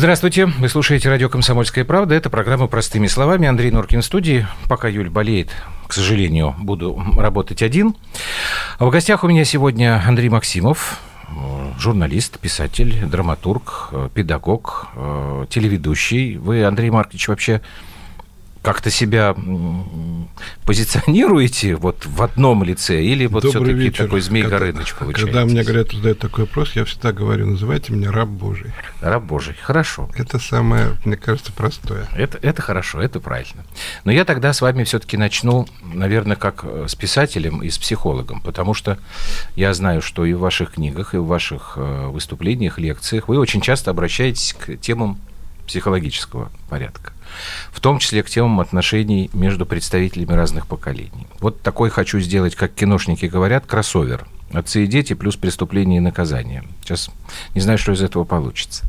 Здравствуйте. Вы слушаете радио «Комсомольская правда». Это программа «Простыми словами». Андрей Норкин в студии. Пока Юль болеет, к сожалению, буду работать один. А в гостях у меня сегодня Андрей Максимов, журналист, писатель, драматург, педагог, э, телеведущий. Вы, Андрей Маркович, вообще как-то себя позиционируете вот в одном лице или вот все-таки такой Змей когда, Горыныч получается? Когда мне говорят, задают такой вопрос, я всегда говорю, называйте меня раб Божий. Раб Божий, хорошо. Это самое, мне кажется, простое. Это, это хорошо, это правильно. Но я тогда с вами все-таки начну, наверное, как э, с писателем и с психологом, потому что я знаю, что и в ваших книгах, и в ваших э, выступлениях, лекциях вы очень часто обращаетесь к темам психологического порядка в том числе к темам отношений между представителями разных поколений. Вот такой хочу сделать, как киношники говорят, кроссовер. Отцы и дети плюс преступление и наказание. Сейчас не знаю, что из этого получится.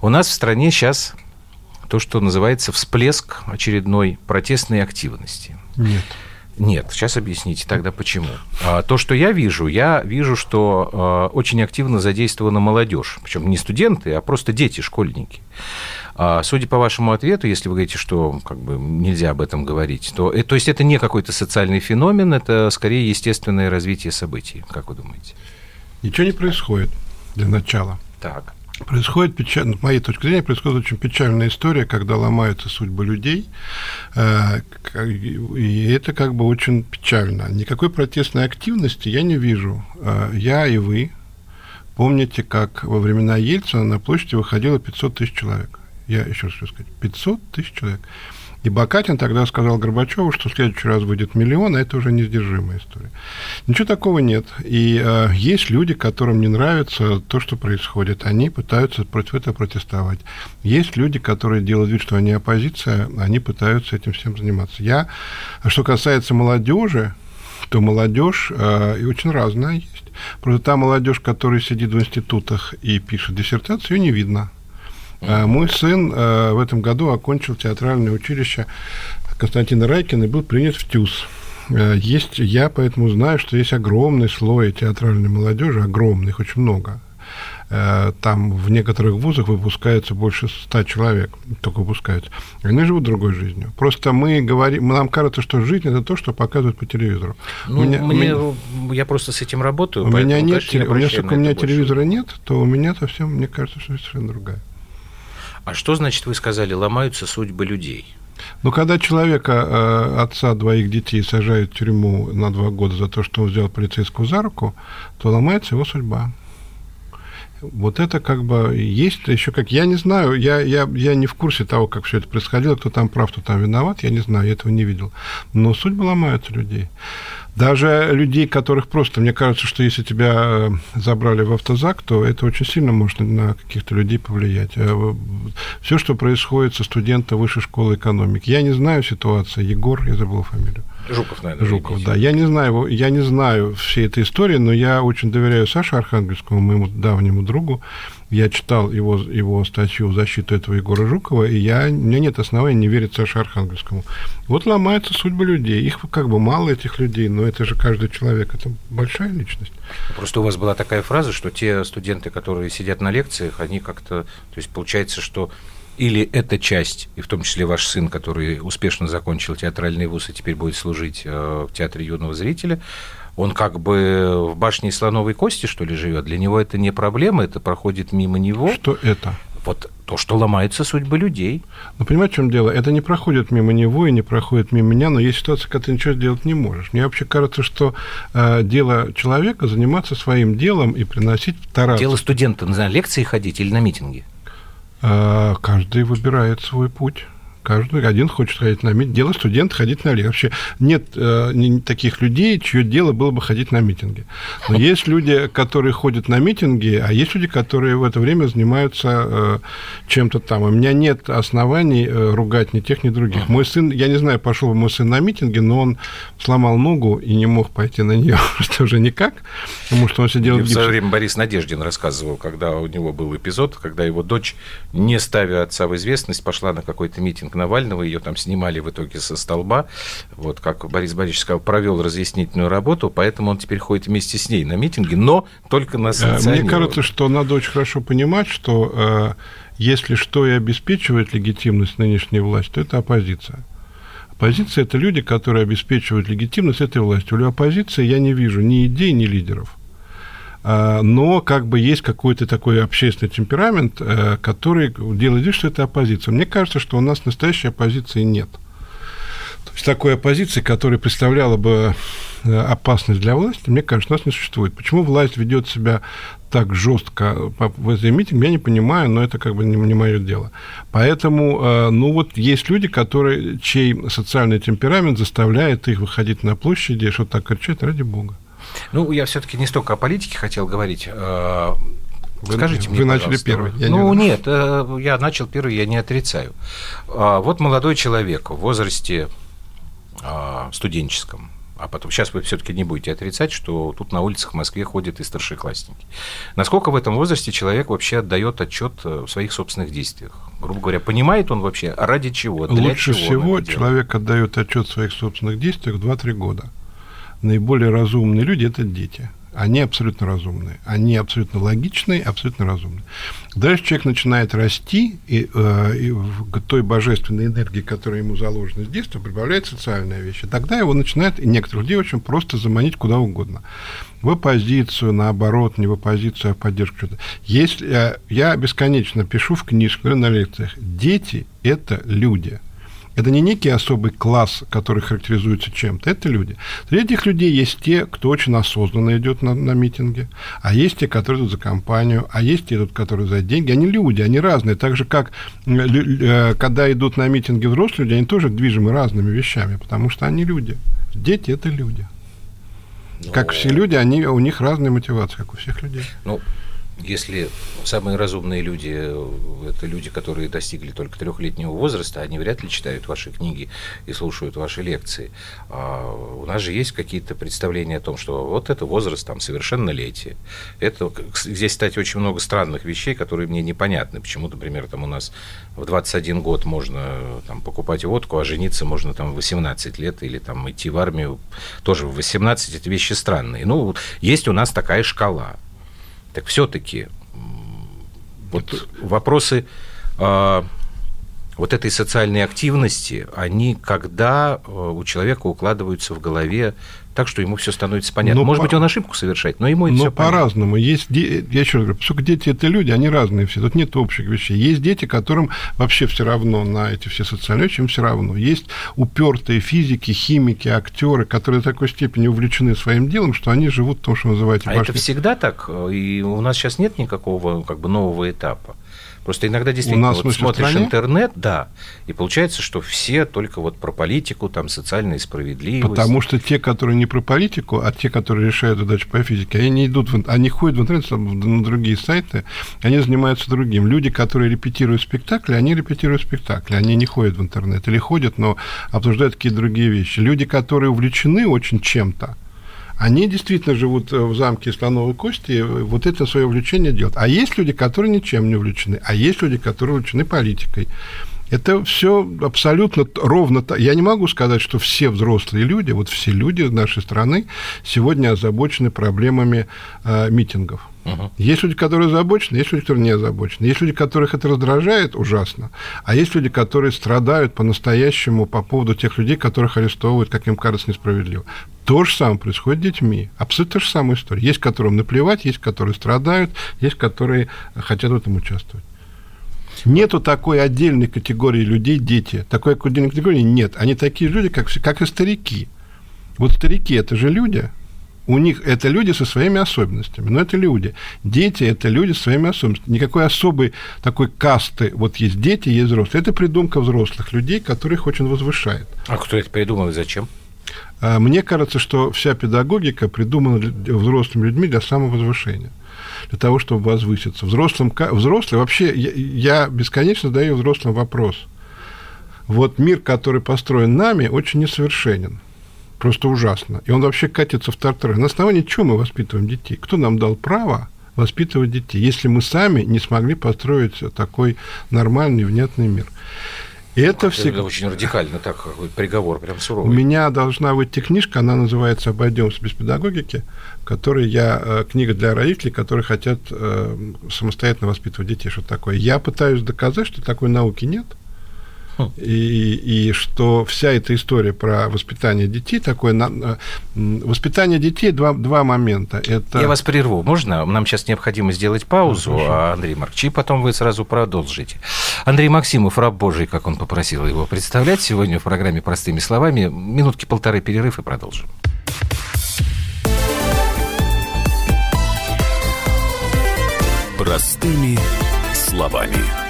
У нас в стране сейчас то, что называется всплеск очередной протестной активности. Нет. Нет, сейчас объясните тогда почему. А, то, что я вижу, я вижу, что а, очень активно задействована молодежь, причем не студенты, а просто дети, школьники. А, судя по вашему ответу, если вы говорите, что как бы нельзя об этом говорить, то, э, то есть это не какой-то социальный феномен, это скорее естественное развитие событий, как вы думаете? Ничего не происходит для начала. Так. Происходит печально, с моей точки зрения, происходит очень печальная история, когда ломаются судьбы людей, э, и это как бы очень печально. Никакой протестной активности я не вижу. Э, я и вы помните, как во времена Ельцина на площади выходило 500 тысяч человек я еще раз хочу сказать, 500 тысяч человек. И Бакатин тогда сказал Горбачеву, что в следующий раз выйдет миллион, а это уже неиздержимая история. Ничего такого нет. И э, есть люди, которым не нравится то, что происходит. Они пытаются против этого протестовать. Есть люди, которые делают вид, что они оппозиция, они пытаются этим всем заниматься. Я, что касается молодежи, то молодежь э, и очень разная есть. Просто та молодежь, которая сидит в институтах и пишет диссертацию, ее не видно. Mm-hmm. Мой сын э, в этом году окончил театральное училище Константина Райкина и был принят в ТЮЗ. Э, есть, я поэтому знаю, что есть огромный слой театральной молодежи, огромный, их очень много. Там в некоторых вузах выпускается больше ста человек, только выпускаются. Они живут другой жизнью. Просто мы говорим, нам кажется, что жизнь это то, что показывают по телевизору. Ну, у меня, мне, меня, я просто с этим работаю. У меня нет, у меня, у меня телевизора нет, то у меня совсем, мне кажется, что совершенно другая. А что значит, вы сказали, ломаются судьбы людей? Ну, когда человека, э, отца двоих детей, сажают в тюрьму на два года за то, что он взял полицейскую за руку, то ломается его судьба. Вот это как бы есть еще как... Я не знаю, я, я, я не в курсе того, как все это происходило, кто там прав, кто там виноват, я не знаю, я этого не видел. Но судьбы ломаются людей. Даже людей, которых просто, мне кажется, что если тебя э, забрали в автозак, то это очень сильно может на каких-то людей повлиять. А Все, что происходит со студента высшей школы экономики. Я не знаю ситуации. Егор, я забыл фамилию. Жуков, наверное. Жуков, да. Я не знаю, я не знаю всей этой истории, но я очень доверяю Саше Архангельскому, моему давнему другу. Я читал его, его статью в защиту этого Егора Жукова, и я, у меня нет оснований не верить Саше Архангельскому. Вот ломается судьба людей. Их как бы мало, этих людей, но это же каждый человек, это большая личность. Просто у вас была такая фраза, что те студенты, которые сидят на лекциях, они как-то, то есть получается, что или эта часть, и в том числе ваш сын, который успешно закончил театральный вуз и теперь будет служить э, в театре юного зрителя, он как бы в башне слоновой кости, что ли, живет. Для него это не проблема, это проходит мимо него. Что это? Вот то, что ломается судьбы людей. Ну, понимаете, в чем дело? Это не проходит мимо него и не проходит мимо меня, но есть ситуация, когда ты ничего сделать не можешь. Мне вообще кажется, что э, дело человека заниматься своим делом и приносить стараться. Дело студента, на лекции ходить или на митинги? Э, каждый выбирает свой путь. Каждый один хочет ходить на митинги. Дело студента ходить на лекции. Вообще нет э, не, таких людей, чье дело было бы ходить на митинги. Но есть люди, которые ходят на митинги, а есть люди, которые в это время занимаются э, чем-то там. У меня нет оснований э, ругать ни тех, ни других. Мой сын, я не знаю, пошел бы мой сын на митинги, но он сломал ногу и не мог пойти на нее, что уже никак, потому что он сидел в свое время Борис Надеждин рассказывал, когда у него был эпизод, когда его дочь, не ставя отца в известность, пошла на какой-то митинг митинг Навального, ее там снимали в итоге со столба. Вот, как Борис Борисович сказал, провел разъяснительную работу, поэтому он теперь ходит вместе с ней на митинги, но только на Мне кажется, что надо очень хорошо понимать, что если что и обеспечивает легитимность нынешней власти, то это оппозиция. Оппозиция – это люди, которые обеспечивают легитимность этой власти. У оппозиции я не вижу ни идей, ни лидеров. А, но как бы есть какой-то такой общественный темперамент, э, который делает вид, что это оппозиция. Мне кажется, что у нас настоящей оппозиции нет. То есть такой оппозиции, которая представляла бы э, опасность для власти, мне кажется, у нас не существует. Почему власть ведет себя так жестко в этой митинге, я не понимаю, но это как бы не, не мое дело. Поэтому, э, ну вот есть люди, которые, чей социальный темперамент заставляет их выходить на площади и что-то кричать, ради бога. Ну, я все-таки не столько о политике хотел говорить. Э, вы, Скажите вы мне, начали первый. Я ну не нет, э, я начал первый, я не отрицаю. А, вот молодой человек в возрасте а, студенческом, а потом сейчас вы все-таки не будете отрицать, что тут на улицах в Москве ходят и старшеклассники. Насколько в этом возрасте человек вообще отдает отчет э, в своих собственных действиях? Грубо говоря, понимает он вообще, ради чего? Для Лучше чего всего человек отдает отчет в своих собственных действиях в 2-3 года наиболее разумные люди – это дети. Они абсолютно разумные. Они абсолютно логичные, абсолютно разумные. Дальше человек начинает расти, и, э, и в той божественной энергии, которая ему заложена с детства, прибавляет социальная вещь. Тогда его начинает, и некоторых людей очень просто заманить куда угодно. В оппозицию, наоборот, не в оппозицию, а в поддержку. Если, я, я бесконечно пишу в книжках, на лекциях, дети – это люди – это не некий особый класс, который характеризуется чем-то, это люди. Среди этих людей есть те, кто очень осознанно идет на, на митинги, а есть те, которые идут за компанию, а есть те, которые за деньги. Они люди, они разные. Так же, как э, когда идут на митинги взрослые люди, они тоже движимы разными вещами, потому что они люди. Дети – это люди. Но... Как все люди, они, у них разные мотивации, как у всех людей. Ну, если самые разумные люди – это люди, которые достигли только трехлетнего возраста, они вряд ли читают ваши книги и слушают ваши лекции. А у нас же есть какие-то представления о том, что вот это возраст там, совершеннолетия. Это, здесь, кстати, очень много странных вещей, которые мне непонятны. Почему, например, там у нас в 21 год можно там, покупать водку, а жениться можно там в 18 лет или там идти в армию тоже в 18. Это вещи странные. Ну, есть у нас такая шкала. Так все-таки вот вопросы э, вот этой социальной активности, они когда э, у человека укладываются в голове так, что ему все становится понятно. Но Может по... быть, он ошибку совершает, но ему это но все по-разному. Есть, де... я еще раз говорю, поскольку дети это люди, они разные все, тут нет общих вещей. Есть дети, которым вообще все равно на эти все социальные вещи, им все равно. Есть упертые физики, химики, актеры, которые до такой степени увлечены своим делом, что они живут в том, что называется. А башни. это всегда так? И у нас сейчас нет никакого как бы нового этапа? Просто иногда действительно вот смотришь интернет, да, и получается, что все только вот про политику, там, социальную справедливость. Потому что те, которые не про политику, а те, которые решают задачи по физике, они не идут, в, они ходят в интернет на другие сайты, они занимаются другим. Люди, которые репетируют спектакли, они репетируют спектакли, они не ходят в интернет или ходят, но обсуждают какие-то другие вещи. Люди, которые увлечены очень чем-то, они действительно живут э, в замке слоновой кости, вот это свое увлечение делают. А есть люди, которые ничем не увлечены, а есть люди, которые увлечены политикой. Это все абсолютно ровно так. Я не могу сказать, что все взрослые люди, вот все люди нашей страны сегодня озабочены проблемами э, митингов. Угу. Есть люди, которые озабочены, есть люди, которые не озабочены. Есть люди, которых это раздражает ужасно, а есть люди, которые страдают по-настоящему по поводу тех людей, которых арестовывают, как им кажется, несправедливо. То же самое происходит с детьми. Абсолютно та же самая история. Есть, которым наплевать, есть, которые страдают, есть, которые хотят в этом участвовать. Нету такой отдельной категории людей, дети. Такой отдельной категории нет. Они такие люди, как, как и старики. Вот старики – это же люди, у них это люди со своими особенностями, но это люди. Дети – это люди со своими особенностями. Никакой особой такой касты, вот есть дети, есть взрослые. Это придумка взрослых людей, которых очень возвышает. А кто это придумал и зачем? А, мне кажется, что вся педагогика придумана взрослыми людьми для самовозвышения для того, чтобы возвыситься. Взрослым, взрослый, вообще, я, я бесконечно задаю взрослым вопрос. Вот мир, который построен нами, очень несовершенен просто ужасно. И он вообще катится в тартары. На основании чего мы воспитываем детей? Кто нам дал право воспитывать детей, если мы сами не смогли построить такой нормальный, внятный мир? Это, это всегда... очень радикально, так приговор прям суровый. У меня должна выйти книжка, она называется «Обойдемся без педагогики», в которой я, э, книга для родителей, которые хотят э, самостоятельно воспитывать детей, что такое. Я пытаюсь доказать, что такой науки нет – и, и что вся эта история про воспитание детей, такое на, воспитание детей два, два момента. Это... Я вас прерву. Можно? Нам сейчас необходимо сделать паузу, а Андрей Маркович, и потом вы сразу продолжите. Андрей Максимов, раб Божий, как он попросил его представлять сегодня в программе «Простыми словами». Минутки полторы перерыв и продолжим. Простыми словами.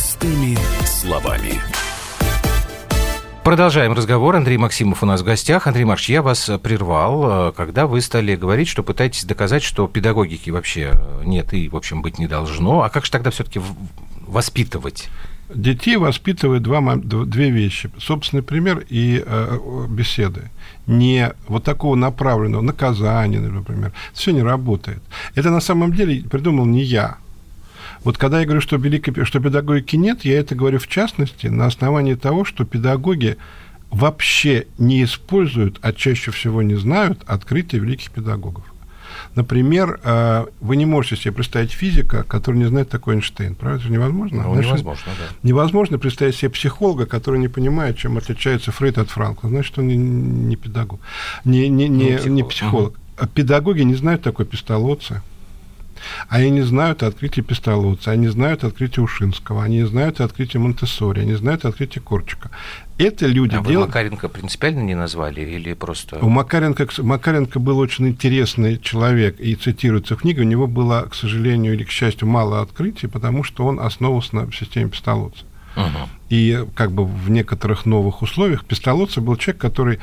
Простыми словами. Продолжаем разговор. Андрей Максимов у нас в гостях. Андрей Маркович, я вас прервал, э, когда вы стали говорить, что пытаетесь доказать, что педагогики вообще нет и, в общем, быть не должно. А как же тогда все-таки воспитывать? Детей воспитывают два, две вещи. Собственный пример и э, беседы. Не вот такого направленного наказания, например. Все не работает. Это на самом деле придумал не я. Вот когда я говорю, что, великой, что педагогики нет, я это говорю в частности на основании того, что педагоги вообще не используют, а чаще всего не знают открытия великих педагогов. Например, э, вы не можете себе представить физика, который не знает такой Эйнштейн. Правда? Это невозможно. Ну, Значит, невозможно, да. Невозможно представить себе психолога, который не понимает, чем отличается Фрейд от Франкла. Значит, он не, не педагог, не, не, не, не психолог. Угу. Педагоги не знают такой пистолоца. Они не знают открытия Пестолоца, они знают открытия Ушинского, они знают открытия Монтессори, они знают открытия Корчика. Это люди а дел... вы Макаренко принципиально не назвали или просто... У Макаренко, Макаренко был очень интересный человек, и цитируется в книге, у него было, к сожалению или к счастью, мало открытий, потому что он основывался на системе Пестолоца. Угу. И как бы в некоторых новых условиях Пестолоцци был человек, который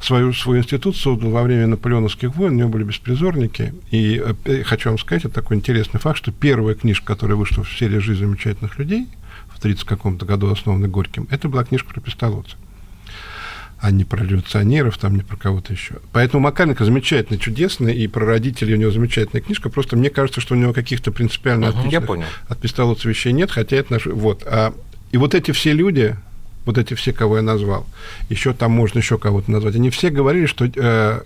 свою, свой институт создал во время наполеоновских войн, у него были беспризорники. И э, хочу вам сказать, это такой интересный факт, что первая книжка, которая вышла в серии «Жизнь замечательных людей», в 30 каком-то году основанной Горьким, это была книжка про Пестолоцци а не про революционеров, там, не про кого-то еще. Поэтому Макаренко замечательный, чудесный, и про родителей у него замечательная книжка. Просто мне кажется, что у него каких-то принципиально угу, отличных от Пестолоца вещей нет, хотя это наш... Вот. А и вот эти все люди, вот эти все, кого я назвал, еще там можно еще кого-то назвать, они все говорили, что э,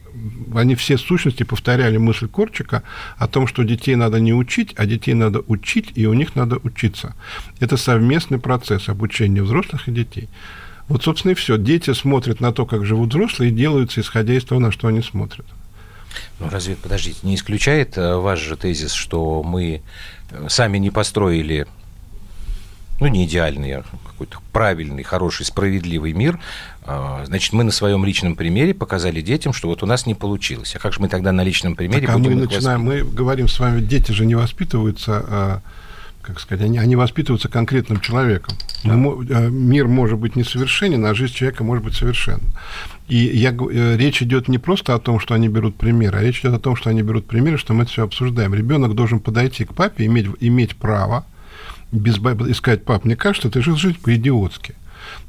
они все сущности повторяли мысль Корчика о том, что детей надо не учить, а детей надо учить, и у них надо учиться. Это совместный процесс обучения взрослых и детей. Вот, собственно, и все. Дети смотрят на то, как живут взрослые, и делаются, исходя из того, на что они смотрят. Ну, разве, подождите, не исключает э, ваш же тезис, что мы э, сами не построили ну, не идеальный, а какой-то правильный, хороший, справедливый мир, а, значит, мы на своем личном примере показали детям, что вот у нас не получилось. А как же мы тогда на личном примере так, а будем мы начинаем, мы говорим с вами, дети же не воспитываются, а, как сказать, они, они воспитываются конкретным человеком. Да. Мы, а, мир может быть несовершенен, а жизнь человека может быть совершенна. И я, э, речь идет не просто о том, что они берут примеры, а речь идет о том, что они берут примеры, что мы это все обсуждаем. Ребенок должен подойти к папе, иметь, иметь право без искать пап, мне кажется, ты жил жить по-идиотски.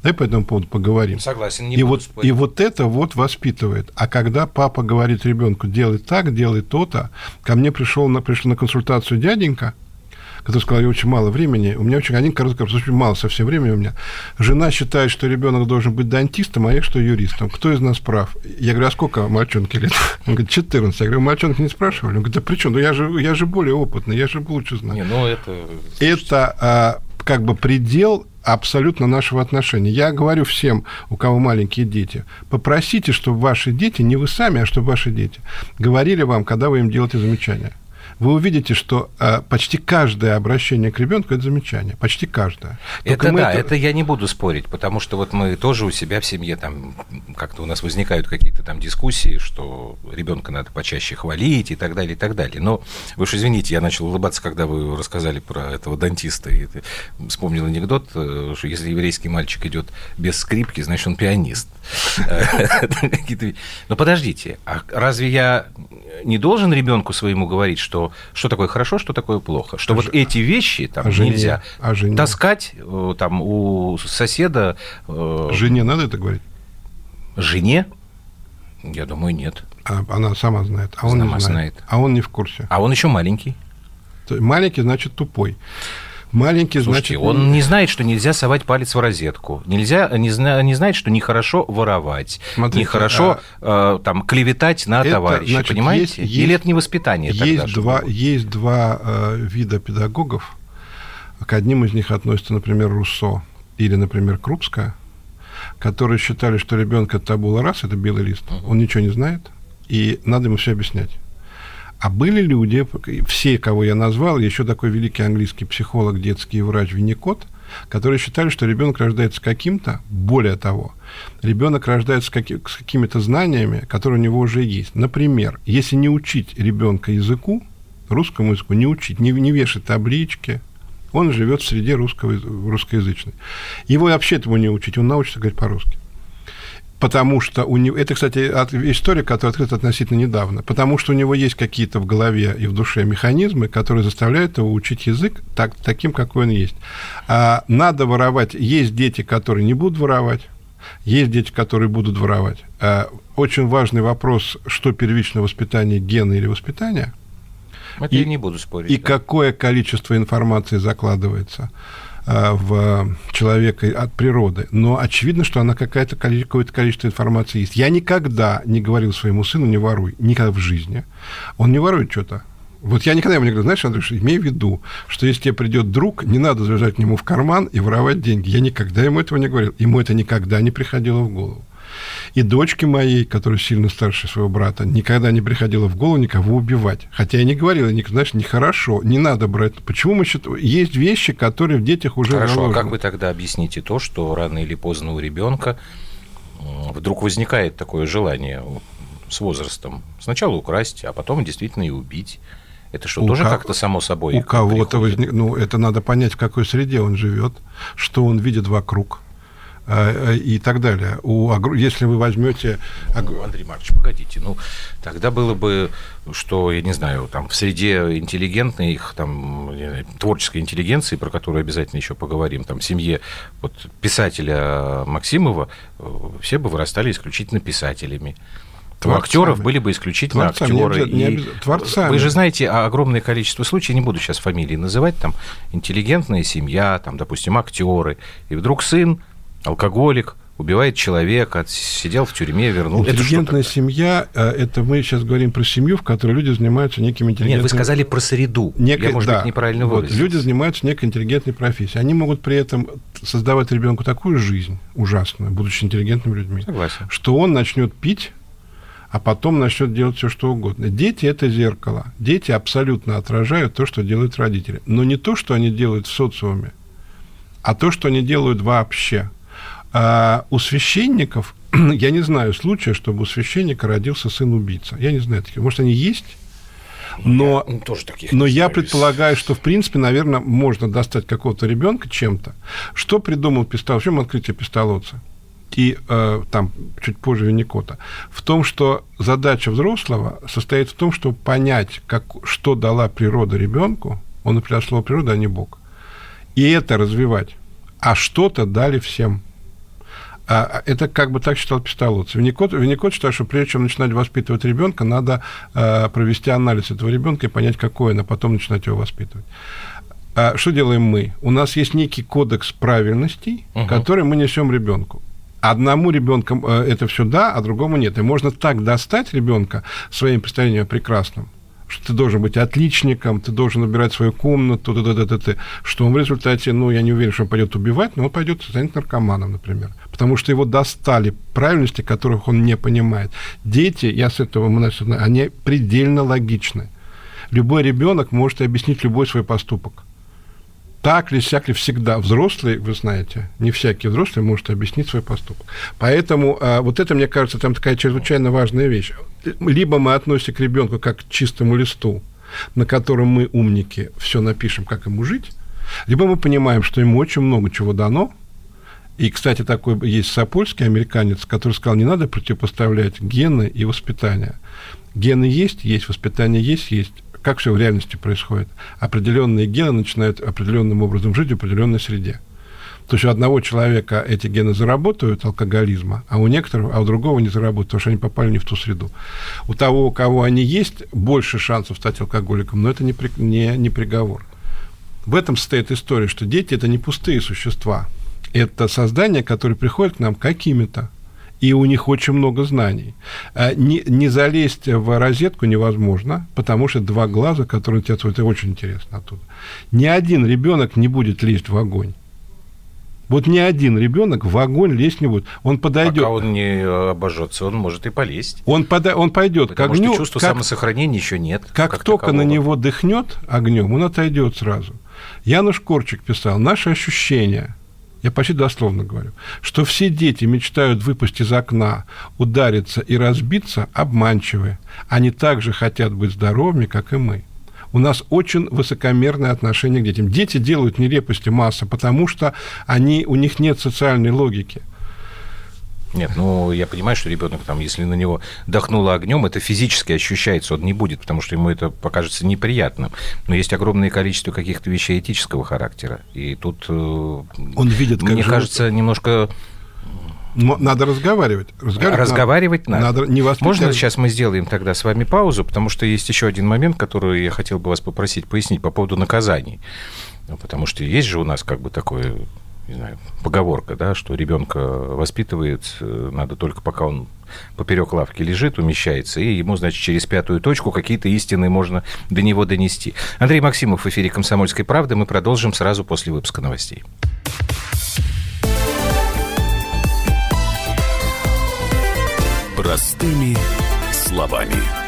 Давай по этому поводу поговорим. Согласен. Не и, вот, и вот это вот воспитывает. А когда папа говорит ребенку, делай так, делай то-то, ко мне пришел на, пришел на консультацию дяденька, который сказал, я очень мало времени, у меня очень один короткий очень мало совсем времени у меня. Жена считает, что ребенок должен быть дантистом, а я что юристом. Кто из нас прав? Я говорю, а сколько мальчонке лет? Он говорит, 14. Я говорю, мальчонки не спрашивали? Он говорит, да при чем? Ну я же, я же более опытный, я же лучше знаю. Не, ну это... Это а, как бы предел абсолютно нашего отношения. Я говорю всем, у кого маленькие дети, попросите, чтобы ваши дети, не вы сами, а чтобы ваши дети, говорили вам, когда вы им делаете замечания. Вы увидите, что э, почти каждое обращение к ребенку это замечание. Почти каждое. это да, это... это я не буду спорить, потому что вот мы тоже у себя в семье там как-то у нас возникают какие-то там дискуссии, что ребенка надо почаще хвалить и так далее, и так далее. Но вы уж извините, я начал улыбаться, когда вы рассказали про этого дантиста. И вспомнил анекдот, э, что если еврейский мальчик идет без скрипки, значит, он пианист. Но подождите, а разве я не должен ребенку своему говорить, что что такое хорошо, что такое плохо? Что а вот ж... эти вещи там а нельзя а жене? таскать э, там у соседа. Э, жене надо это говорить? Жене? Я думаю, нет. А она сама знает, а он сама не знает. знает. А он не в курсе. А он еще маленький. Маленький значит тупой. Маленький, Слушайте, значит... он не знает, что нельзя совать палец в розетку. Нельзя, не, зна, не знает, что нехорошо воровать. Смотрите, нехорошо а... э, там, клеветать на это, товарища, значит, понимаете? Есть, Или это не воспитание есть тогда? Два, есть два э, вида педагогов. К одним из них относится, например, Руссо или, например, Крупская, которые считали, что ребенок это табула раз, это белый лист. Он ничего не знает, и надо ему все объяснять. А были люди, все, кого я назвал, еще такой великий английский психолог, детский врач Винникот, которые считали, что ребенок рождается каким-то, более того, ребенок рождается с, каки- с какими-то знаниями, которые у него уже есть. Например, если не учить ребенка языку, русскому языку, не учить, не, не вешать таблички, он живет в среде русского, русскоязычной. Его вообще этому не учить, он научится говорить по-русски потому что у него... Это, кстати, история, которая открыта относительно недавно. Потому что у него есть какие-то в голове и в душе механизмы, которые заставляют его учить язык так, таким, какой он есть. А надо воровать. Есть дети, которые не будут воровать. Есть дети, которые будут воровать. А очень важный вопрос, что первичное воспитание, гены или воспитание. Это и, я не буду спорить. И да. какое количество информации закладывается в человека от природы, но очевидно, что она какая-то какое-то количество информации есть. Я никогда не говорил своему сыну «не воруй», никогда в жизни. Он не ворует что-то. Вот я никогда ему не говорю, знаешь, Андрюш, имей в виду, что если тебе придет друг, не надо залезать к нему в карман и воровать деньги. Я никогда ему этого не говорил. Ему это никогда не приходило в голову. И дочке моей, которая сильно старше своего брата, никогда не приходило в голову никого убивать. Хотя я не говорила, знаешь, нехорошо, не надо брать. Почему мы считаем? Есть вещи, которые в детях уже Хорошо, заложены. а как вы тогда объясните то, что рано или поздно у ребенка вдруг возникает такое желание с возрастом сначала украсть, а потом действительно и убить? Это что, у тоже как, как-то само собой? У кого-то возник... Ну, это надо понять, в какой среде он живет, что он видит вокруг. А, и так далее. У, если вы возьмете... Ну, Андрей Маркович, погодите, ну, тогда было бы, что, я не знаю, там, в среде интеллигентной, их, там, творческой интеллигенции, про которую обязательно еще поговорим, там, семье вот, писателя Максимова, э, все бы вырастали исключительно писателями. Творцами. У актеров были бы исключительно Творцами, актеры. Не обязательно, не Творцами. Вы же знаете огромное количество случаев, не буду сейчас фамилии называть, там интеллигентная семья, там, допустим, актеры, и вдруг сын алкоголик, убивает человека, сидел в тюрьме, вернулся. Интеллигентная это семья, э, это мы сейчас говорим про семью, в которой люди занимаются неким интеллигентным... Нет, вы сказали про среду. Некой... Я, может да, быть, неправильно вот, Люди занимаются некой интеллигентной профессией. Они могут при этом создавать ребенку такую жизнь ужасную, будучи интеллигентными людьми, Согласен. что он начнет пить, а потом начнет делать все, что угодно. Дети – это зеркало. Дети абсолютно отражают то, что делают родители. Но не то, что они делают в социуме, а то, что они делают вообще – а у священников, я не знаю случая, чтобы у священника родился сын-убийца. Я не знаю таких. Может, они есть? Но, я, ну, тоже таких но я предполагаю, что, в принципе, наверное, можно достать какого-то ребенка чем-то. Что придумал Пистолот? В чем открытие Пистолотца? И э, там чуть позже Винникота. В том, что задача взрослого состоит в том, чтобы понять, как, что дала природа ребенку, он например, слово природа, а не Бог, и это развивать. А что-то дали всем. А, а это как бы так считал Пистолоцци. Винникот, Винникот считал, что прежде чем начинать воспитывать ребенка, надо э, провести анализ этого ребенка и понять, какой он, а потом начинать его воспитывать. А что делаем мы? У нас есть некий кодекс правильностей, угу. который мы несем ребенку. Одному ребенку э, это все да, а другому нет. И можно так достать ребенка своим представлением о прекрасном, что ты должен быть отличником, ты должен убирать свою комнату, т -т -т -т -т, что он в результате, ну, я не уверен, что он пойдет убивать, но он пойдет станет наркоманом, например. Потому что его достали правильности, которых он не понимает. Дети, я с этого, они предельно логичны. Любой ребенок может объяснить любой свой поступок. Так ли, всяк ли, всегда. Взрослый, вы знаете, не всякий взрослый может объяснить свой поступок. Поэтому а, вот это, мне кажется, там такая чрезвычайно важная вещь. Либо мы относимся к ребенку как к чистому листу, на котором мы, умники, все напишем, как ему жить, либо мы понимаем, что ему очень много чего дано, и, кстати, такой есть Сапольский, американец, который сказал, не надо противопоставлять гены и воспитание. Гены есть, есть, воспитание есть, есть. Как все в реальности происходит? Определенные гены начинают определенным образом жить в определенной среде. То есть у одного человека эти гены заработают алкоголизма, а у некоторых, а у другого не заработают, потому что они попали не в ту среду. У того, у кого они есть, больше шансов стать алкоголиком, но это не, при, не, не приговор. В этом состоит история, что дети – это не пустые существа. Это создания, которые приходят к нам какими-то, и у них очень много знаний. А не, не залезть в розетку невозможно, потому что два глаза, которые у тебя это очень интересно оттуда. Ни один ребенок не будет лезть в огонь. Вот ни один ребенок в огонь лезть не будет. Он подойдет. Пока он не обожжется, он может и полезть. Он, пода... он пойдет Потому к огню. Что чувства как... самосохранения еще нет. Как, как только такового. на него дыхнет огнем, он отойдет сразу. Януш Корчик писал, наши ощущения, я почти дословно говорю, что все дети мечтают выпасть из окна, удариться и разбиться, обманчивы. Они также хотят быть здоровыми, как и мы. У нас очень высокомерное отношение к детям. Дети делают нелепости масса, потому что они, у них нет социальной логики. Нет, ну я понимаю, что ребенок там, если на него дохнуло огнем, это физически ощущается, он не будет, потому что ему это покажется неприятным. Но есть огромное количество каких-то вещей этического характера. И тут э, он видит, мне живут. кажется, немножко надо разговаривать. Разговаривать, разговаривать надо. надо. Не Можно сейчас мы сделаем тогда с вами паузу, потому что есть еще один момент, который я хотел бы вас попросить пояснить по поводу наказаний. Потому что есть же у нас как бы такое не знаю, поговорка, да, что ребенка воспитывает, э, надо только пока он поперек лавки лежит, умещается, и ему, значит, через пятую точку какие-то истины можно до него донести. Андрей Максимов в эфире «Комсомольской правды». Мы продолжим сразу после выпуска новостей. Простыми словами.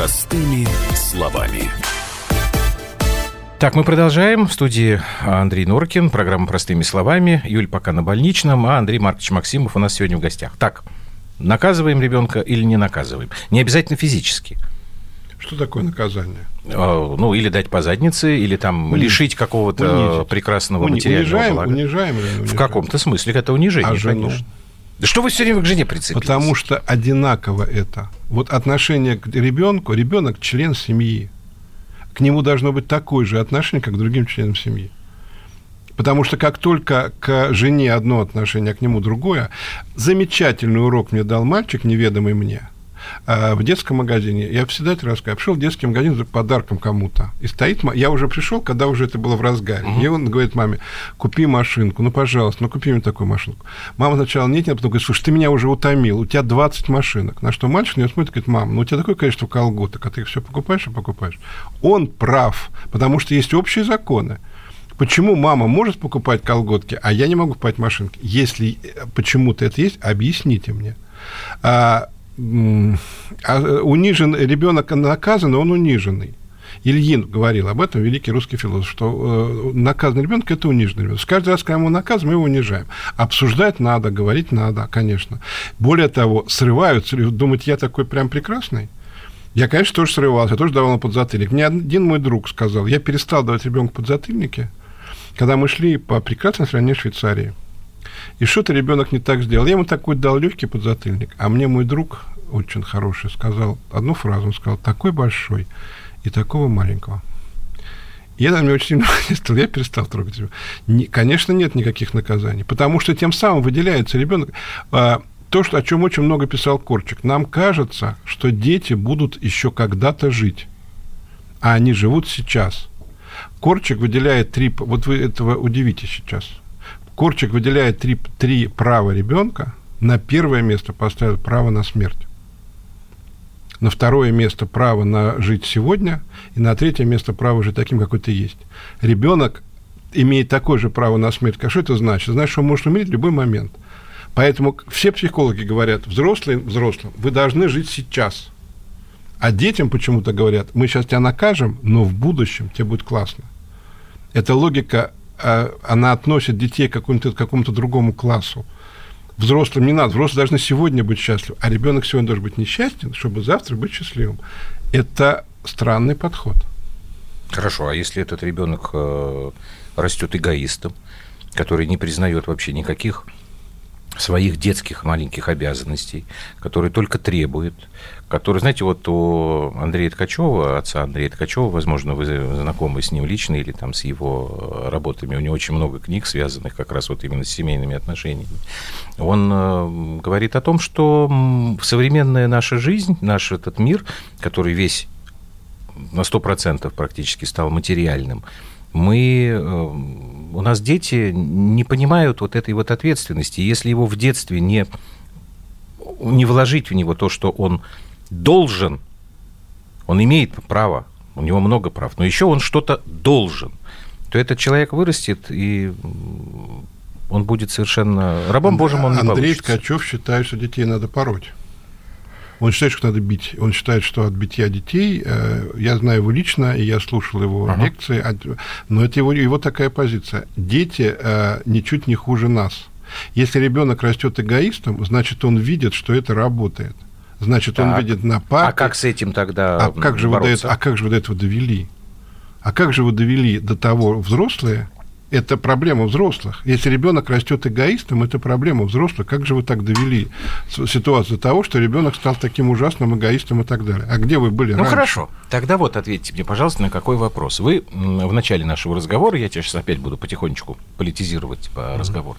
Простыми словами. Так, мы продолжаем. В студии Андрей Норкин, программа «Простыми словами». Юль пока на больничном, а Андрей Маркович Максимов у нас сегодня в гостях. Так, наказываем ребенка или не наказываем? Не обязательно физически. Что такое наказание? А, ну, или дать по заднице, или там унизить. лишить какого-то прекрасного Уни- материального унижаем, блага. Унижаем унижаем? В каком-то смысле это унижение, а жену? конечно. Да что вы все время к жене прицепились? Потому что одинаково это. Вот отношение к ребенку, ребенок член семьи к нему должно быть такое же отношение, как к другим членам семьи. Потому что как только к жене одно отношение, а к нему другое, замечательный урок мне дал мальчик, неведомый мне – в детском магазине. Я всегда это рассказываю. Пришел в детский магазин за подарком кому-то. И стоит... Я уже пришел, когда уже это было в разгаре. Uh-huh. И он говорит маме, купи машинку. Ну, пожалуйста, ну, купи мне такую машинку. Мама сначала нет, нет, потом говорит, слушай, ты меня уже утомил. У тебя 20 машинок. На что мальчик на него смотрит и говорит, мама, ну, у тебя такое количество колготок, а ты их все покупаешь и покупаешь. Он прав, потому что есть общие законы. Почему мама может покупать колготки, а я не могу покупать машинки? Если э, почему-то это есть, объясните мне. А, а, унижен ребенок наказан, он униженный. Ильин говорил об этом, великий русский философ, что э, наказанный ребенок – это униженный ребенок. Каждый раз, когда мы наказываем, мы его унижаем. Обсуждать надо, говорить надо, конечно. Более того, срываются, думать, я такой прям прекрасный. Я, конечно, тоже срывался, я тоже давал ему подзатыльник. Мне один мой друг сказал, я перестал давать ребенку подзатыльники, когда мы шли по прекрасной стране Швейцарии. И что-то ребенок не так сделал. Я ему такой дал легкий подзатыльник, а мне мой друг очень хороший сказал одну фразу, он сказал, такой большой и такого маленького. Это меня очень сильно стал, я перестал трогать его. Не, конечно, нет никаких наказаний, потому что тем самым выделяется ребенок. А, то, что, о чем очень много писал Корчик, нам кажется, что дети будут еще когда-то жить, а они живут сейчас. Корчик выделяет три... Вот вы этого удивитесь сейчас. Корчик выделяет три, три права ребенка, на первое место поставил право на смерть. На второе место право на жить сегодня, и на третье место право жить таким, какой ты есть. Ребенок имеет такое же право на смерть. А что это значит? Значит, что он может умереть в любой момент. Поэтому все психологи говорят, взрослые, взрослым, вы должны жить сейчас. А детям почему-то говорят, мы сейчас тебя накажем, но в будущем тебе будет классно. Эта логика, она относит детей к какому-то, к какому-то другому классу. Взрослым не надо, взрослые должны сегодня быть счастливы, а ребенок сегодня должен быть несчастен, чтобы завтра быть счастливым. Это странный подход. Хорошо, а если этот ребенок э, растет эгоистом, который не признает вообще никаких своих детских маленьких обязанностей, который только требует, который, знаете, вот у Андрея Ткачева, отца Андрея Ткачева, возможно, вы знакомы с ним лично или там с его работами, у него очень много книг, связанных как раз вот именно с семейными отношениями. Он э, говорит о том, что современная наша жизнь, наш этот мир, который весь на 100% практически стал материальным, мы, э, у нас дети не понимают вот этой вот ответственности. Если его в детстве не, не вложить в него то, что он должен, он имеет право, у него много прав, но еще он что-то должен, то этот человек вырастет и он будет совершенно рабом Божьим он не Андрей получится. Ткачев считает, что детей надо пороть. Он считает, что надо бить. Он считает, что от битья детей, э, я знаю его лично, и я слушал его ага. лекции, но это его, его такая позиция. Дети э, ничуть не хуже нас. Если ребенок растет эгоистом, значит, он видит, что это работает. Значит, так. он видит на папе. А как с этим тогда а как же вы до этого, А как же вы до этого довели? А как же вы довели до того взрослые, это проблема взрослых. Если ребенок растет эгоистом, это проблема взрослых. Как же вы так довели ситуацию до того, что ребенок стал таким ужасным эгоистом и так далее? А где вы были Ну раньше? хорошо. Тогда вот ответьте мне, пожалуйста, на какой вопрос. Вы в начале нашего разговора, я тебя сейчас опять буду потихонечку политизировать по mm-hmm. разговору,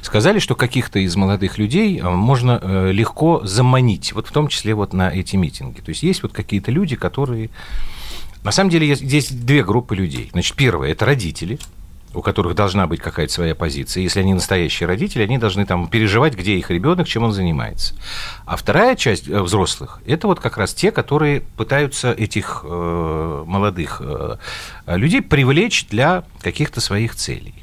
сказали, что каких-то из молодых людей а, можно э, легко заманить, вот в том числе вот на эти митинги. То есть есть вот какие-то люди, которые... На самом деле здесь две группы людей. Значит, первое – это родители – у которых должна быть какая-то своя позиция. Если они настоящие родители, они должны там переживать, где их ребенок, чем он занимается. А вторая часть э, взрослых – это вот как раз те, которые пытаются этих э, молодых э, людей привлечь для каких-то своих целей.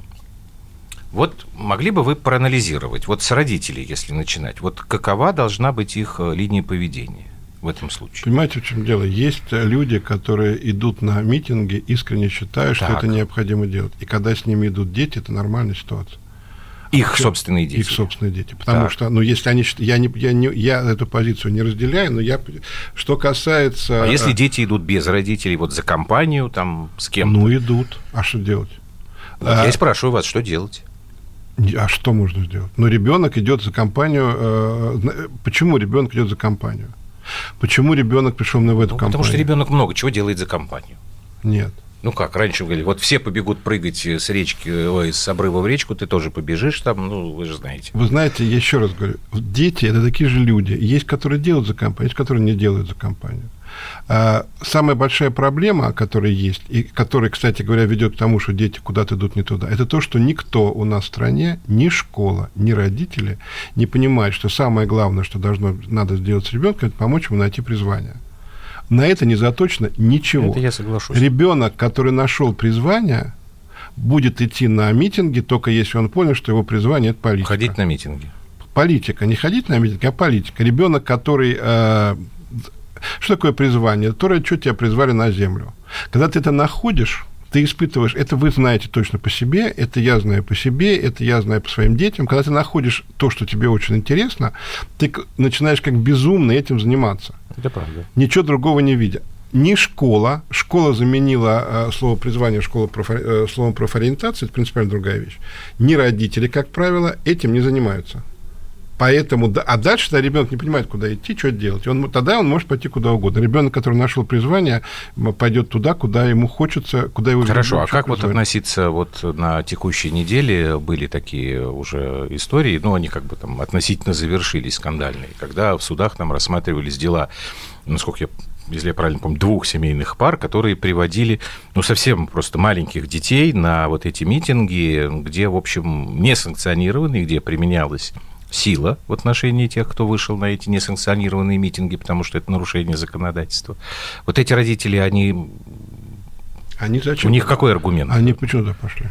Вот могли бы вы проанализировать, вот с родителей, если начинать, вот какова должна быть их э, линия поведения? В этом случае. Понимаете, в чем дело? Есть люди, которые идут на митинги, искренне считая, что это необходимо делать. И когда с ними идут дети, это нормальная ситуация. Их Причем, собственные дети. Их собственные дети. Потому так. что, ну, если они... Я, не, я, не, я эту позицию не разделяю, но я... Что касается... А если дети идут без родителей, вот за компанию, там, с кем Ну, идут. А что делать? Вот а, я спрашиваю вас, что делать? А что можно сделать? Ну, ребенок идет за компанию. Э, почему ребенок идет за компанию? Почему ребенок пришел на в эту ну, компанию? Потому что ребенок много чего делает за компанию. Нет. Ну как, раньше говорили, вот все побегут прыгать с речки, ой, с обрыва в речку, ты тоже побежишь там, ну, вы же знаете. Вы знаете, я еще раз говорю, дети – это такие же люди. Есть, которые делают за компанию, есть, которые не делают за компанию. А, самая большая проблема, которая есть, и которая, кстати говоря, ведет к тому, что дети куда-то идут не туда, это то, что никто у нас в стране, ни школа, ни родители не понимают, что самое главное, что должно, надо сделать с ребенком, это помочь ему найти призвание. На это не заточено ничего. Это я соглашусь. Ребенок, который нашел призвание, будет идти на митинги, только если он понял, что его призвание – это политика. Ходить на митинги. Политика. Не ходить на митинги, а политика. Ребенок, который э, что такое призвание? То, ради чего тебя призвали на землю. Когда ты это находишь, ты испытываешь, это вы знаете точно по себе, это я знаю по себе, это я знаю по своим детям. Когда ты находишь то, что тебе очень интересно, ты начинаешь как безумно этим заниматься. Это правда. Ничего другого не видя. ни школа, школа заменила э, слово призвание школа профори, э, словом профориентация, это принципиально другая вещь, ни родители, как правило, этим не занимаются. Поэтому, а дальше да, ребенок не понимает, куда идти, что делать. Он, тогда он может пойти куда угодно. Ребенок, который нашел призвание, пойдет туда, куда ему хочется, куда его Хорошо, а как призвание. вот относиться вот на текущей неделе были такие уже истории, ну, они как бы там относительно завершились скандальные, когда в судах там рассматривались дела, насколько я если я правильно помню, двух семейных пар, которые приводили, ну, совсем просто маленьких детей на вот эти митинги, где, в общем, несанкционированные, где применялась сила в отношении тех, кто вышел на эти несанкционированные митинги, потому что это нарушение законодательства. Вот эти родители, они... Они зачем? У них какой аргумент? Они почему туда пошли?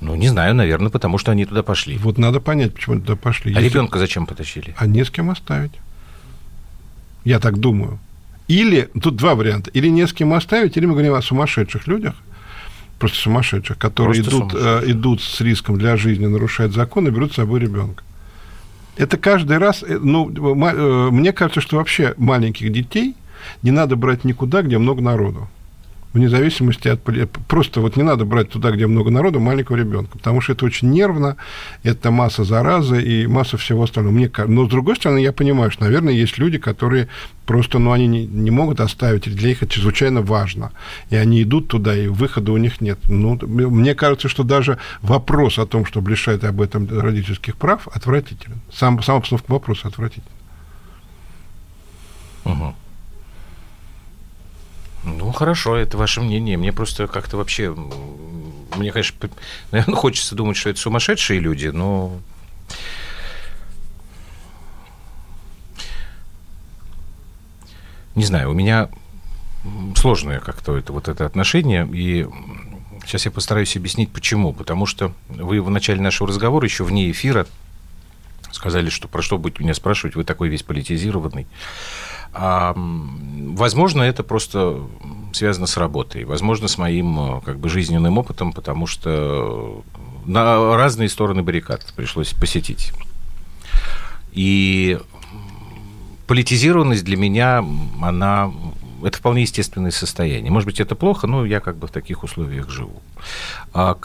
Ну, не знаю, наверное, потому что они туда пошли. Вот надо понять, почему они туда пошли. А Если... ребенка зачем потащили? А не с кем оставить. Я так думаю. Или, тут два варианта, или не с кем оставить, или мы говорим о сумасшедших людях, просто сумасшедших, которые просто идут, Э, идут с риском для жизни, нарушают закон и берут с собой ребенка. Это каждый раз, э, ну, э, мне кажется, что вообще маленьких детей не надо брать никуда, где много народу вне зависимости от... Просто вот не надо брать туда, где много народу, маленького ребенка, потому что это очень нервно, это масса заразы и масса всего остального. Мне, но, с другой стороны, я понимаю, что, наверное, есть люди, которые просто, ну, они не, не могут оставить, для них это чрезвычайно важно, и они идут туда, и выхода у них нет. Ну, мне кажется, что даже вопрос о том, что лишает об этом родительских прав, отвратителен. Сам, сама обстановка вопроса отвратительна. Угу. Ну, хорошо, это ваше мнение. Мне просто как-то вообще... Мне, конечно, наверное, хочется думать, что это сумасшедшие люди, но... Не знаю, у меня сложное как-то это, вот это отношение, и сейчас я постараюсь объяснить, почему. Потому что вы в начале нашего разговора, еще вне эфира, сказали, что про что будете меня спрашивать, вы такой весь политизированный. А, возможно, это просто связано с работой, возможно, с моим э, как бы жизненным опытом, потому что на разные стороны баррикад пришлось посетить. И политизированность для меня, она это вполне естественное состояние. Может быть, это плохо, но я как бы в таких условиях живу. А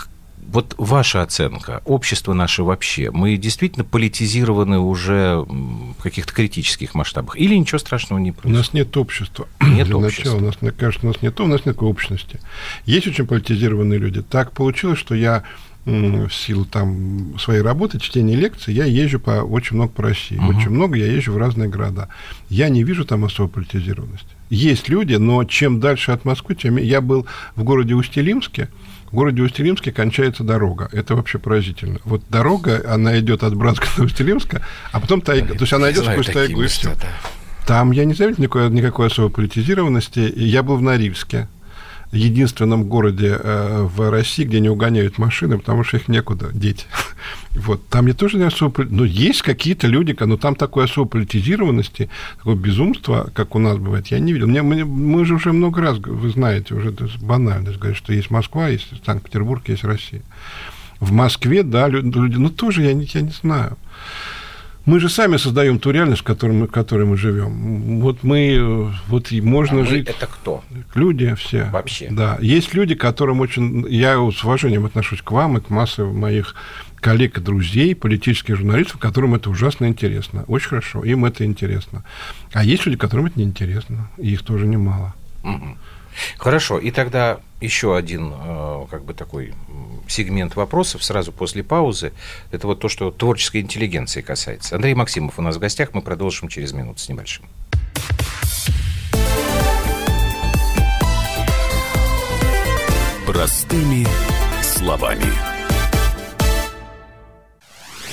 вот ваша оценка, общество наше вообще, мы действительно политизированы уже в каких-то критических масштабах? Или ничего страшного не происходит? У нас нет общества. Нет Для общества. начала, у нас, кажется, у нас нет, у нас нет общности. Есть очень политизированные люди. Так получилось, что я в силу там своей работы, чтения лекций, я езжу по, очень много по России. Uh-huh. Очень много я езжу в разные города. Я не вижу там особой политизированности. Есть люди, но чем дальше от Москвы, тем... Я был в городе Усть-Илимске, в городе Усть-Илимске кончается дорога. Это вообще поразительно. Вот дорога, она идет от Братска до Усть-Илимска, а потом тайга. То есть она идет сквозь тайгу и все. Там я не заметил никакой, никакой особой политизированности. Я был в Норильске единственном городе э, в России, где не угоняют машины, потому что их некуда деть. Вот. Там я тоже не особо... Но есть какие-то люди, но там такой особой политизированности, такого безумства, как у нас бывает, я не видел. Мне, мы, мы же уже много раз, вы знаете, уже это банальность, говорят, что есть Москва, есть Санкт-Петербург, есть Россия. В Москве, да, люди, ну, тоже я не, я не знаю. Мы же сами создаем ту реальность, в которой мы, в которой мы живем. Вот мы, вот можно а жить. Это кто? Люди все. Вообще. Да. Есть люди, которым очень. Я с уважением отношусь к вам и к массе моих коллег и друзей, политических журналистов, которым это ужасно интересно. Очень хорошо, им это интересно. А есть люди, которым это неинтересно, и их тоже немало. Угу. Хорошо, и тогда еще один э, как бы такой сегмент вопросов сразу после паузы. Это вот то, что творческой интеллигенции касается. Андрей Максимов у нас в гостях, мы продолжим через минуту с небольшим. Простыми словами.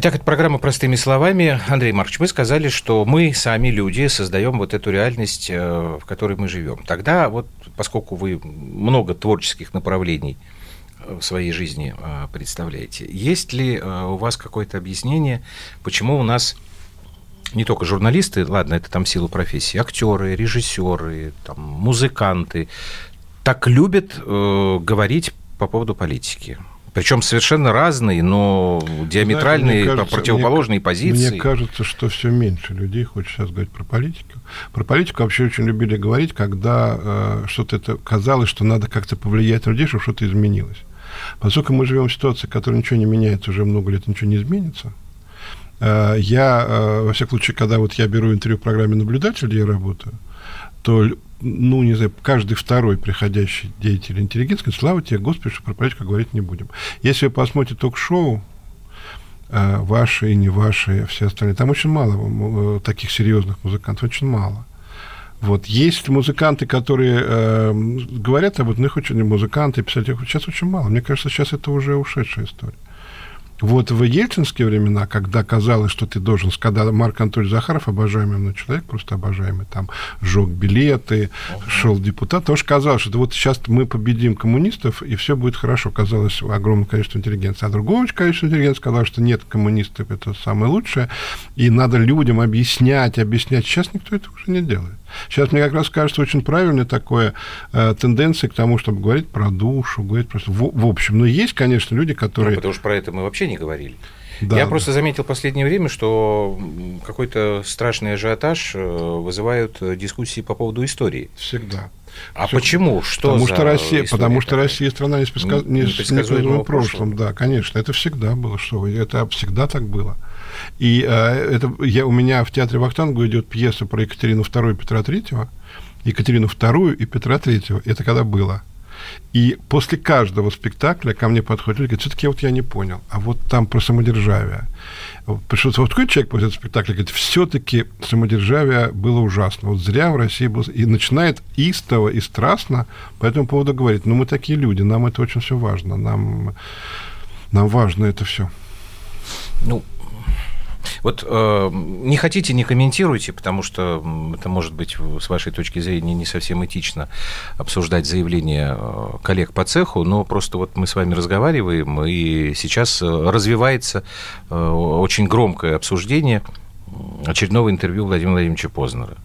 Итак, это программа «Простыми словами». Андрей Маркович, вы сказали, что мы сами, люди, создаем вот эту реальность, э, в которой мы живем. Тогда вот, поскольку вы много творческих направлений в своей жизни э, представляете, есть ли э, у вас какое-то объяснение, почему у нас не только журналисты, ладно, это там силу профессии, актеры, режиссеры, там, музыканты, так любят э, говорить по поводу политики? Причем совершенно разные, но диаметральные, Знаете, кажется, противоположные мне, позиции. Мне кажется, что все меньше людей хочет сейчас говорить про политику. Про политику вообще очень любили говорить, когда э, что-то это казалось, что надо как-то повлиять на людей, чтобы что-то изменилось. Поскольку мы живем в ситуации, в которой ничего не меняется уже много лет, ничего не изменится, э, я, э, во всяком случае, когда вот я беру интервью в программе «Наблюдатель», где я работаю, то ну, не знаю, каждый второй приходящий деятель интеллигенции говорит, слава тебе, Господи, что про политику говорить не будем. Если вы посмотрите ток-шоу, э, ваши и не ваши, все остальные, там очень мало э, таких серьезных музыкантов, очень мало. Вот. Есть музыканты, которые э, говорят об этом, их очень музыканты, писатели, сейчас очень мало. Мне кажется, сейчас это уже ушедшая история. Вот в ельцинские времена, когда казалось, что ты должен, когда Марк Анатольевич Захаров, обожаемый мной человек, просто обожаемый, там, сжег билеты, uh-huh. шел депутат, тоже казалось, что вот сейчас мы победим коммунистов, и все будет хорошо. Казалось огромное количество интеллигенции. А другое количество интеллигенции сказало, что нет, коммунистов это самое лучшее, и надо людям объяснять, объяснять. Сейчас никто это уже не делает. Сейчас мне как раз кажется очень правильной такое э, тенденция к тому, чтобы говорить про душу, говорить просто в, в общем. Но есть, конечно, люди, которые... Ну, потому что про это мы вообще не говорили. Да, Я да. просто заметил в последнее время, что какой-то страшный ажиотаж э, вызывают дискуссии по поводу истории. Всегда. А Все. почему? Что потому что Россия, потому что Россия страна непредсказуемая в прошлом. Да, конечно, это всегда было, что это всегда так было. И э, это я, у меня в театре Вахтангу идет пьеса про Екатерину II и Петра III. Екатерину II и Петра III. Это когда было. И после каждого спектакля ко мне подходит люди, говорят, все-таки вот я не понял, а вот там про самодержавие. Пришел вот такой человек после этого спектакля, говорит, все-таки самодержавие было ужасно. Вот зря в России было... И начинает истово и страстно по этому поводу говорить, ну мы такие люди, нам это очень все важно, нам, нам важно это все. Ну, вот э, не хотите, не комментируйте, потому что это может быть с вашей точки зрения не совсем этично обсуждать заявления э, коллег по цеху, но просто вот мы с вами разговариваем, и сейчас э, развивается э, очень громкое обсуждение очередного интервью Владимира Владимировича Познера.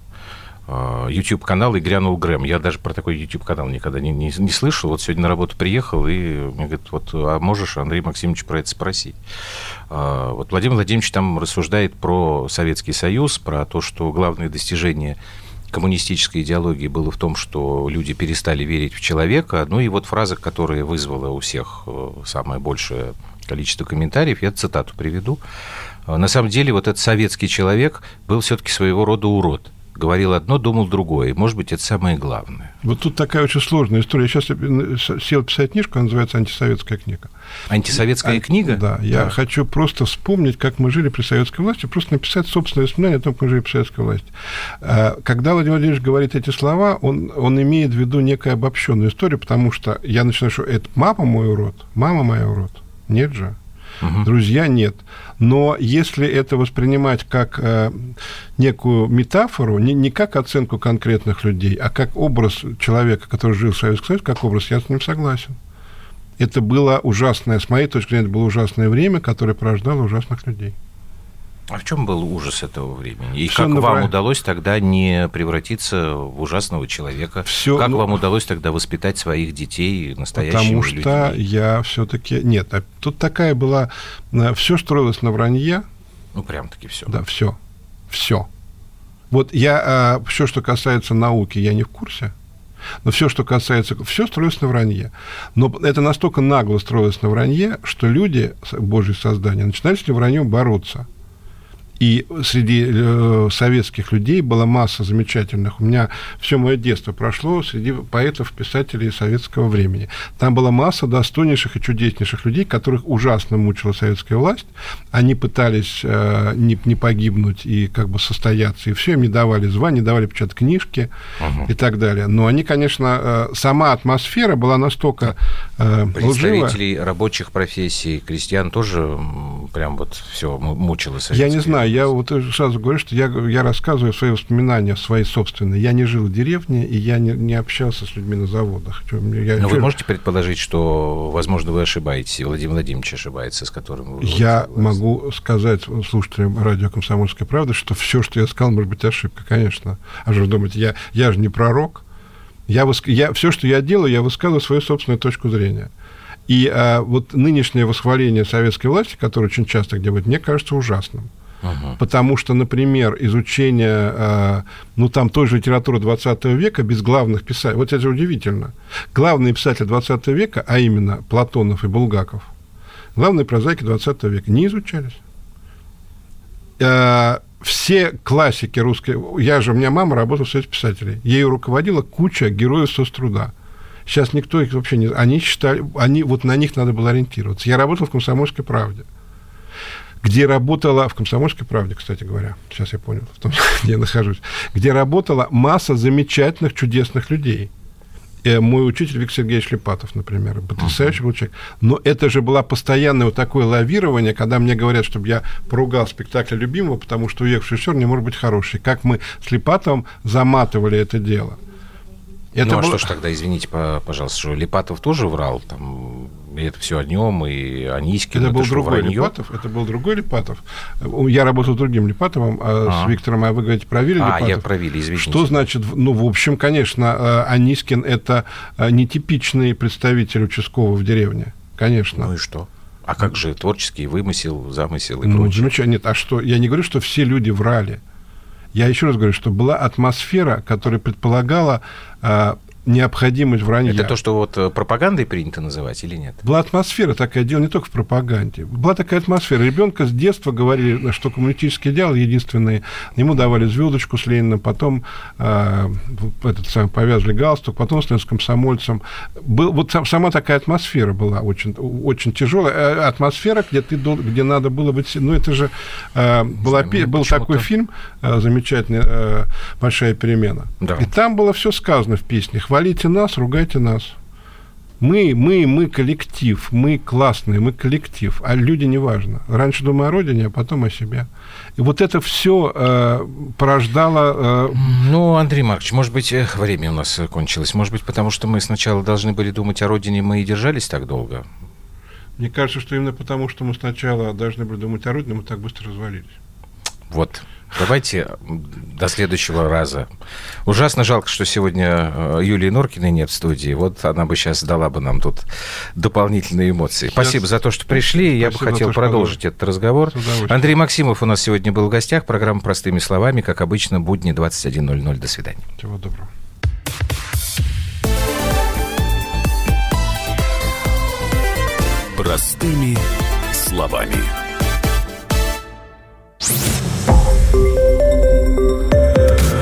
А, YouTube-канал и грянул Грэм. Я даже про такой YouTube-канал никогда не, не, не слышал. Вот сегодня на работу приехал, и мне говорят, вот, а можешь, Андрей Максимович, про это спросить? А, вот Владимир Владимирович там рассуждает про Советский Союз, про то, что главное достижение коммунистической идеологии было в том, что люди перестали верить в человека. Ну и вот фраза, которая вызвала у всех э, самое большее количество комментариев, я цитату приведу. На самом деле вот этот советский человек был все-таки своего рода урод говорил одно, думал другое. Может быть, это самое главное. Вот тут такая очень сложная история. Я сейчас сел писать книжку, она называется «Антисоветская книга». Антисоветская а, книга? Да, да, я хочу просто вспомнить, как мы жили при советской власти, просто написать собственное воспоминание о том, как мы жили при советской власти. А, когда Владимир Владимирович говорит эти слова, он, он имеет в виду некую обобщенную историю, потому что я начинаю, что это мама мой урод, мама моя урод. Нет же. Угу. Друзья нет. Но если это воспринимать как э, некую метафору, не, не как оценку конкретных людей, а как образ человека, который жил в Советском Союзе, как образ, я с ним согласен. Это было ужасное, с моей точки зрения, это было ужасное время, которое порождало ужасных людей. А в чем был ужас этого времени? И Все как вам удалось тогда не превратиться в ужасного человека? Все, как ну... вам удалось тогда воспитать своих детей настоящими Потому что людьми? я все-таки... Нет, а тут такая была... Э, все строилось на вранье. Ну, прям-таки все. Да, все. Все. Вот я... А, все, что касается науки, я не в курсе. Но все, что касается... Все строилось на вранье. Но это настолько нагло строилось на вранье, что люди, Божьи создания, начинали с этим враньем бороться. И среди э, советских людей была масса замечательных. У меня все мое детство прошло среди поэтов, писателей советского времени. Там была масса достойнейших и чудеснейших людей, которых ужасно мучила советская власть. Они пытались э, не, не погибнуть и как бы состояться, и все, им не давали звания, не давали печатать книжки Ага. и так далее. Но они, конечно, э, сама атмосфера была настолько э. Представителей рабочих профессий, крестьян тоже прям вот все мучило Я советские не знаю, я вот сразу говорю, что я, я рассказываю свои воспоминания, свои собственные. Я не жил в деревне, и я не, не общался с людьми на заводах. Я, Но чё- вы можете предположить, что, возможно, вы ошибаетесь, и Владимир Владимирович ошибается, с которым вы... Я согласны? могу сказать слушателям радио «Комсомольская правда», что все, что я сказал, может быть ошибка, конечно. А же вы думаете, я, я же не пророк. Я, выск- я, все, что я делаю, я высказываю свою собственную точку зрения. И а, вот нынешнее восхваление советской власти, которое очень часто где будет, мне кажется ужасным. Мгм. Потому что, например, изучение, э, ну, там, той же литературы 20 века без главных писателей, вот это же удивительно. Главные писатели 20 века, а именно Платонов и Булгаков, главные прозаики 20 века, не изучались. Э, Все классики русской... Я же, у меня мама работала в Союзе писателей. Ею руководила куча героев соцтруда. Сейчас никто их вообще не... Они считали... Они, вот на них надо было ориентироваться. Я работал в «Комсомольской правде» где работала, в «Комсомольской правде», кстати говоря, сейчас я понял, в том, где я нахожусь, где работала масса замечательных, чудесных людей. Э, Мой учитель Виктор Сергеевич Липатов, например, потрясающий был человек. Но это же было постоянное вот такое лавирование, когда мне говорят, чтобы я поругал спектакль любимого, потому что уехавший режиссер не может быть хороший. Как мы с Липатовым заматывали это дело. Это ну, а было- что ж тогда, извините, по- пожалуйста, что Липатов тоже врал, там, и это все о нем, и о Низкине. Это был другой вранье? Липатов. Это был другой Липатов. Я работал с другим Липатовым, а А. с Виктором, а вы говорите про Вилли А, Липатов. я про Вилли, извините. Что значит, ну, в общем, конечно, э, Анискин – это э, нетипичный представитель участкового в деревне. Конечно. Ну и что? А как же творческий вымысел, замысел и Ну, прочее? замечательно. Нет, а что? Я не говорю, что все люди врали. Я еще раз говорю, что была атмосфера, которая предполагала э, необходимость вранья. Это то, что вот э, пропагандой принято называть или нет? Была атмосфера такая, дело не только в пропаганде. Была такая атмосфера. Ребенка с детства говорили, что коммунистический идеал единственный. Ему давали звездочку с Лениным, потом э, этот самый, повязали галстук, потом становился комсомольцем. Был, вот сам- сама такая атмосфера была очень, очень тяжелая. Э, Атмосфера, где, ты, где надо было быть... Ну, это же э, была, знаю, был такой фильм э, замечательный э, «Большая перемена». Да. И там было все сказано в песне. Хвалите нас, ругайте нас. Мы, мы, мы коллектив, мы классные, мы коллектив, а люди не важно. Раньше думаю о родине, а потом о себе. И вот это все порождало... э, Ну, Андрей Маркович, может быть, эх, время у нас э, кончилось. Может быть, потому что мы сначала должны были думать о родине, мы и держались так долго. мне кажется, что именно потому, что мы сначала должны были думать о родине, мы так быстро развалились. Вот. Давайте до следующего раза. Ужасно жалко, что сегодня э, Юлии Норкиной нет в студии. Вот она бы сейчас дала бы нам тут дополнительные эмоции. Спасибо за то, что пришли. Я бы Спасибо хотел то, что продолжить этот разговор. Андрей Максимов у нас сегодня был в гостях. Программа «Простыми словами», как обычно, будни 21.00. До свидания. Всего доброго. Простыми словами.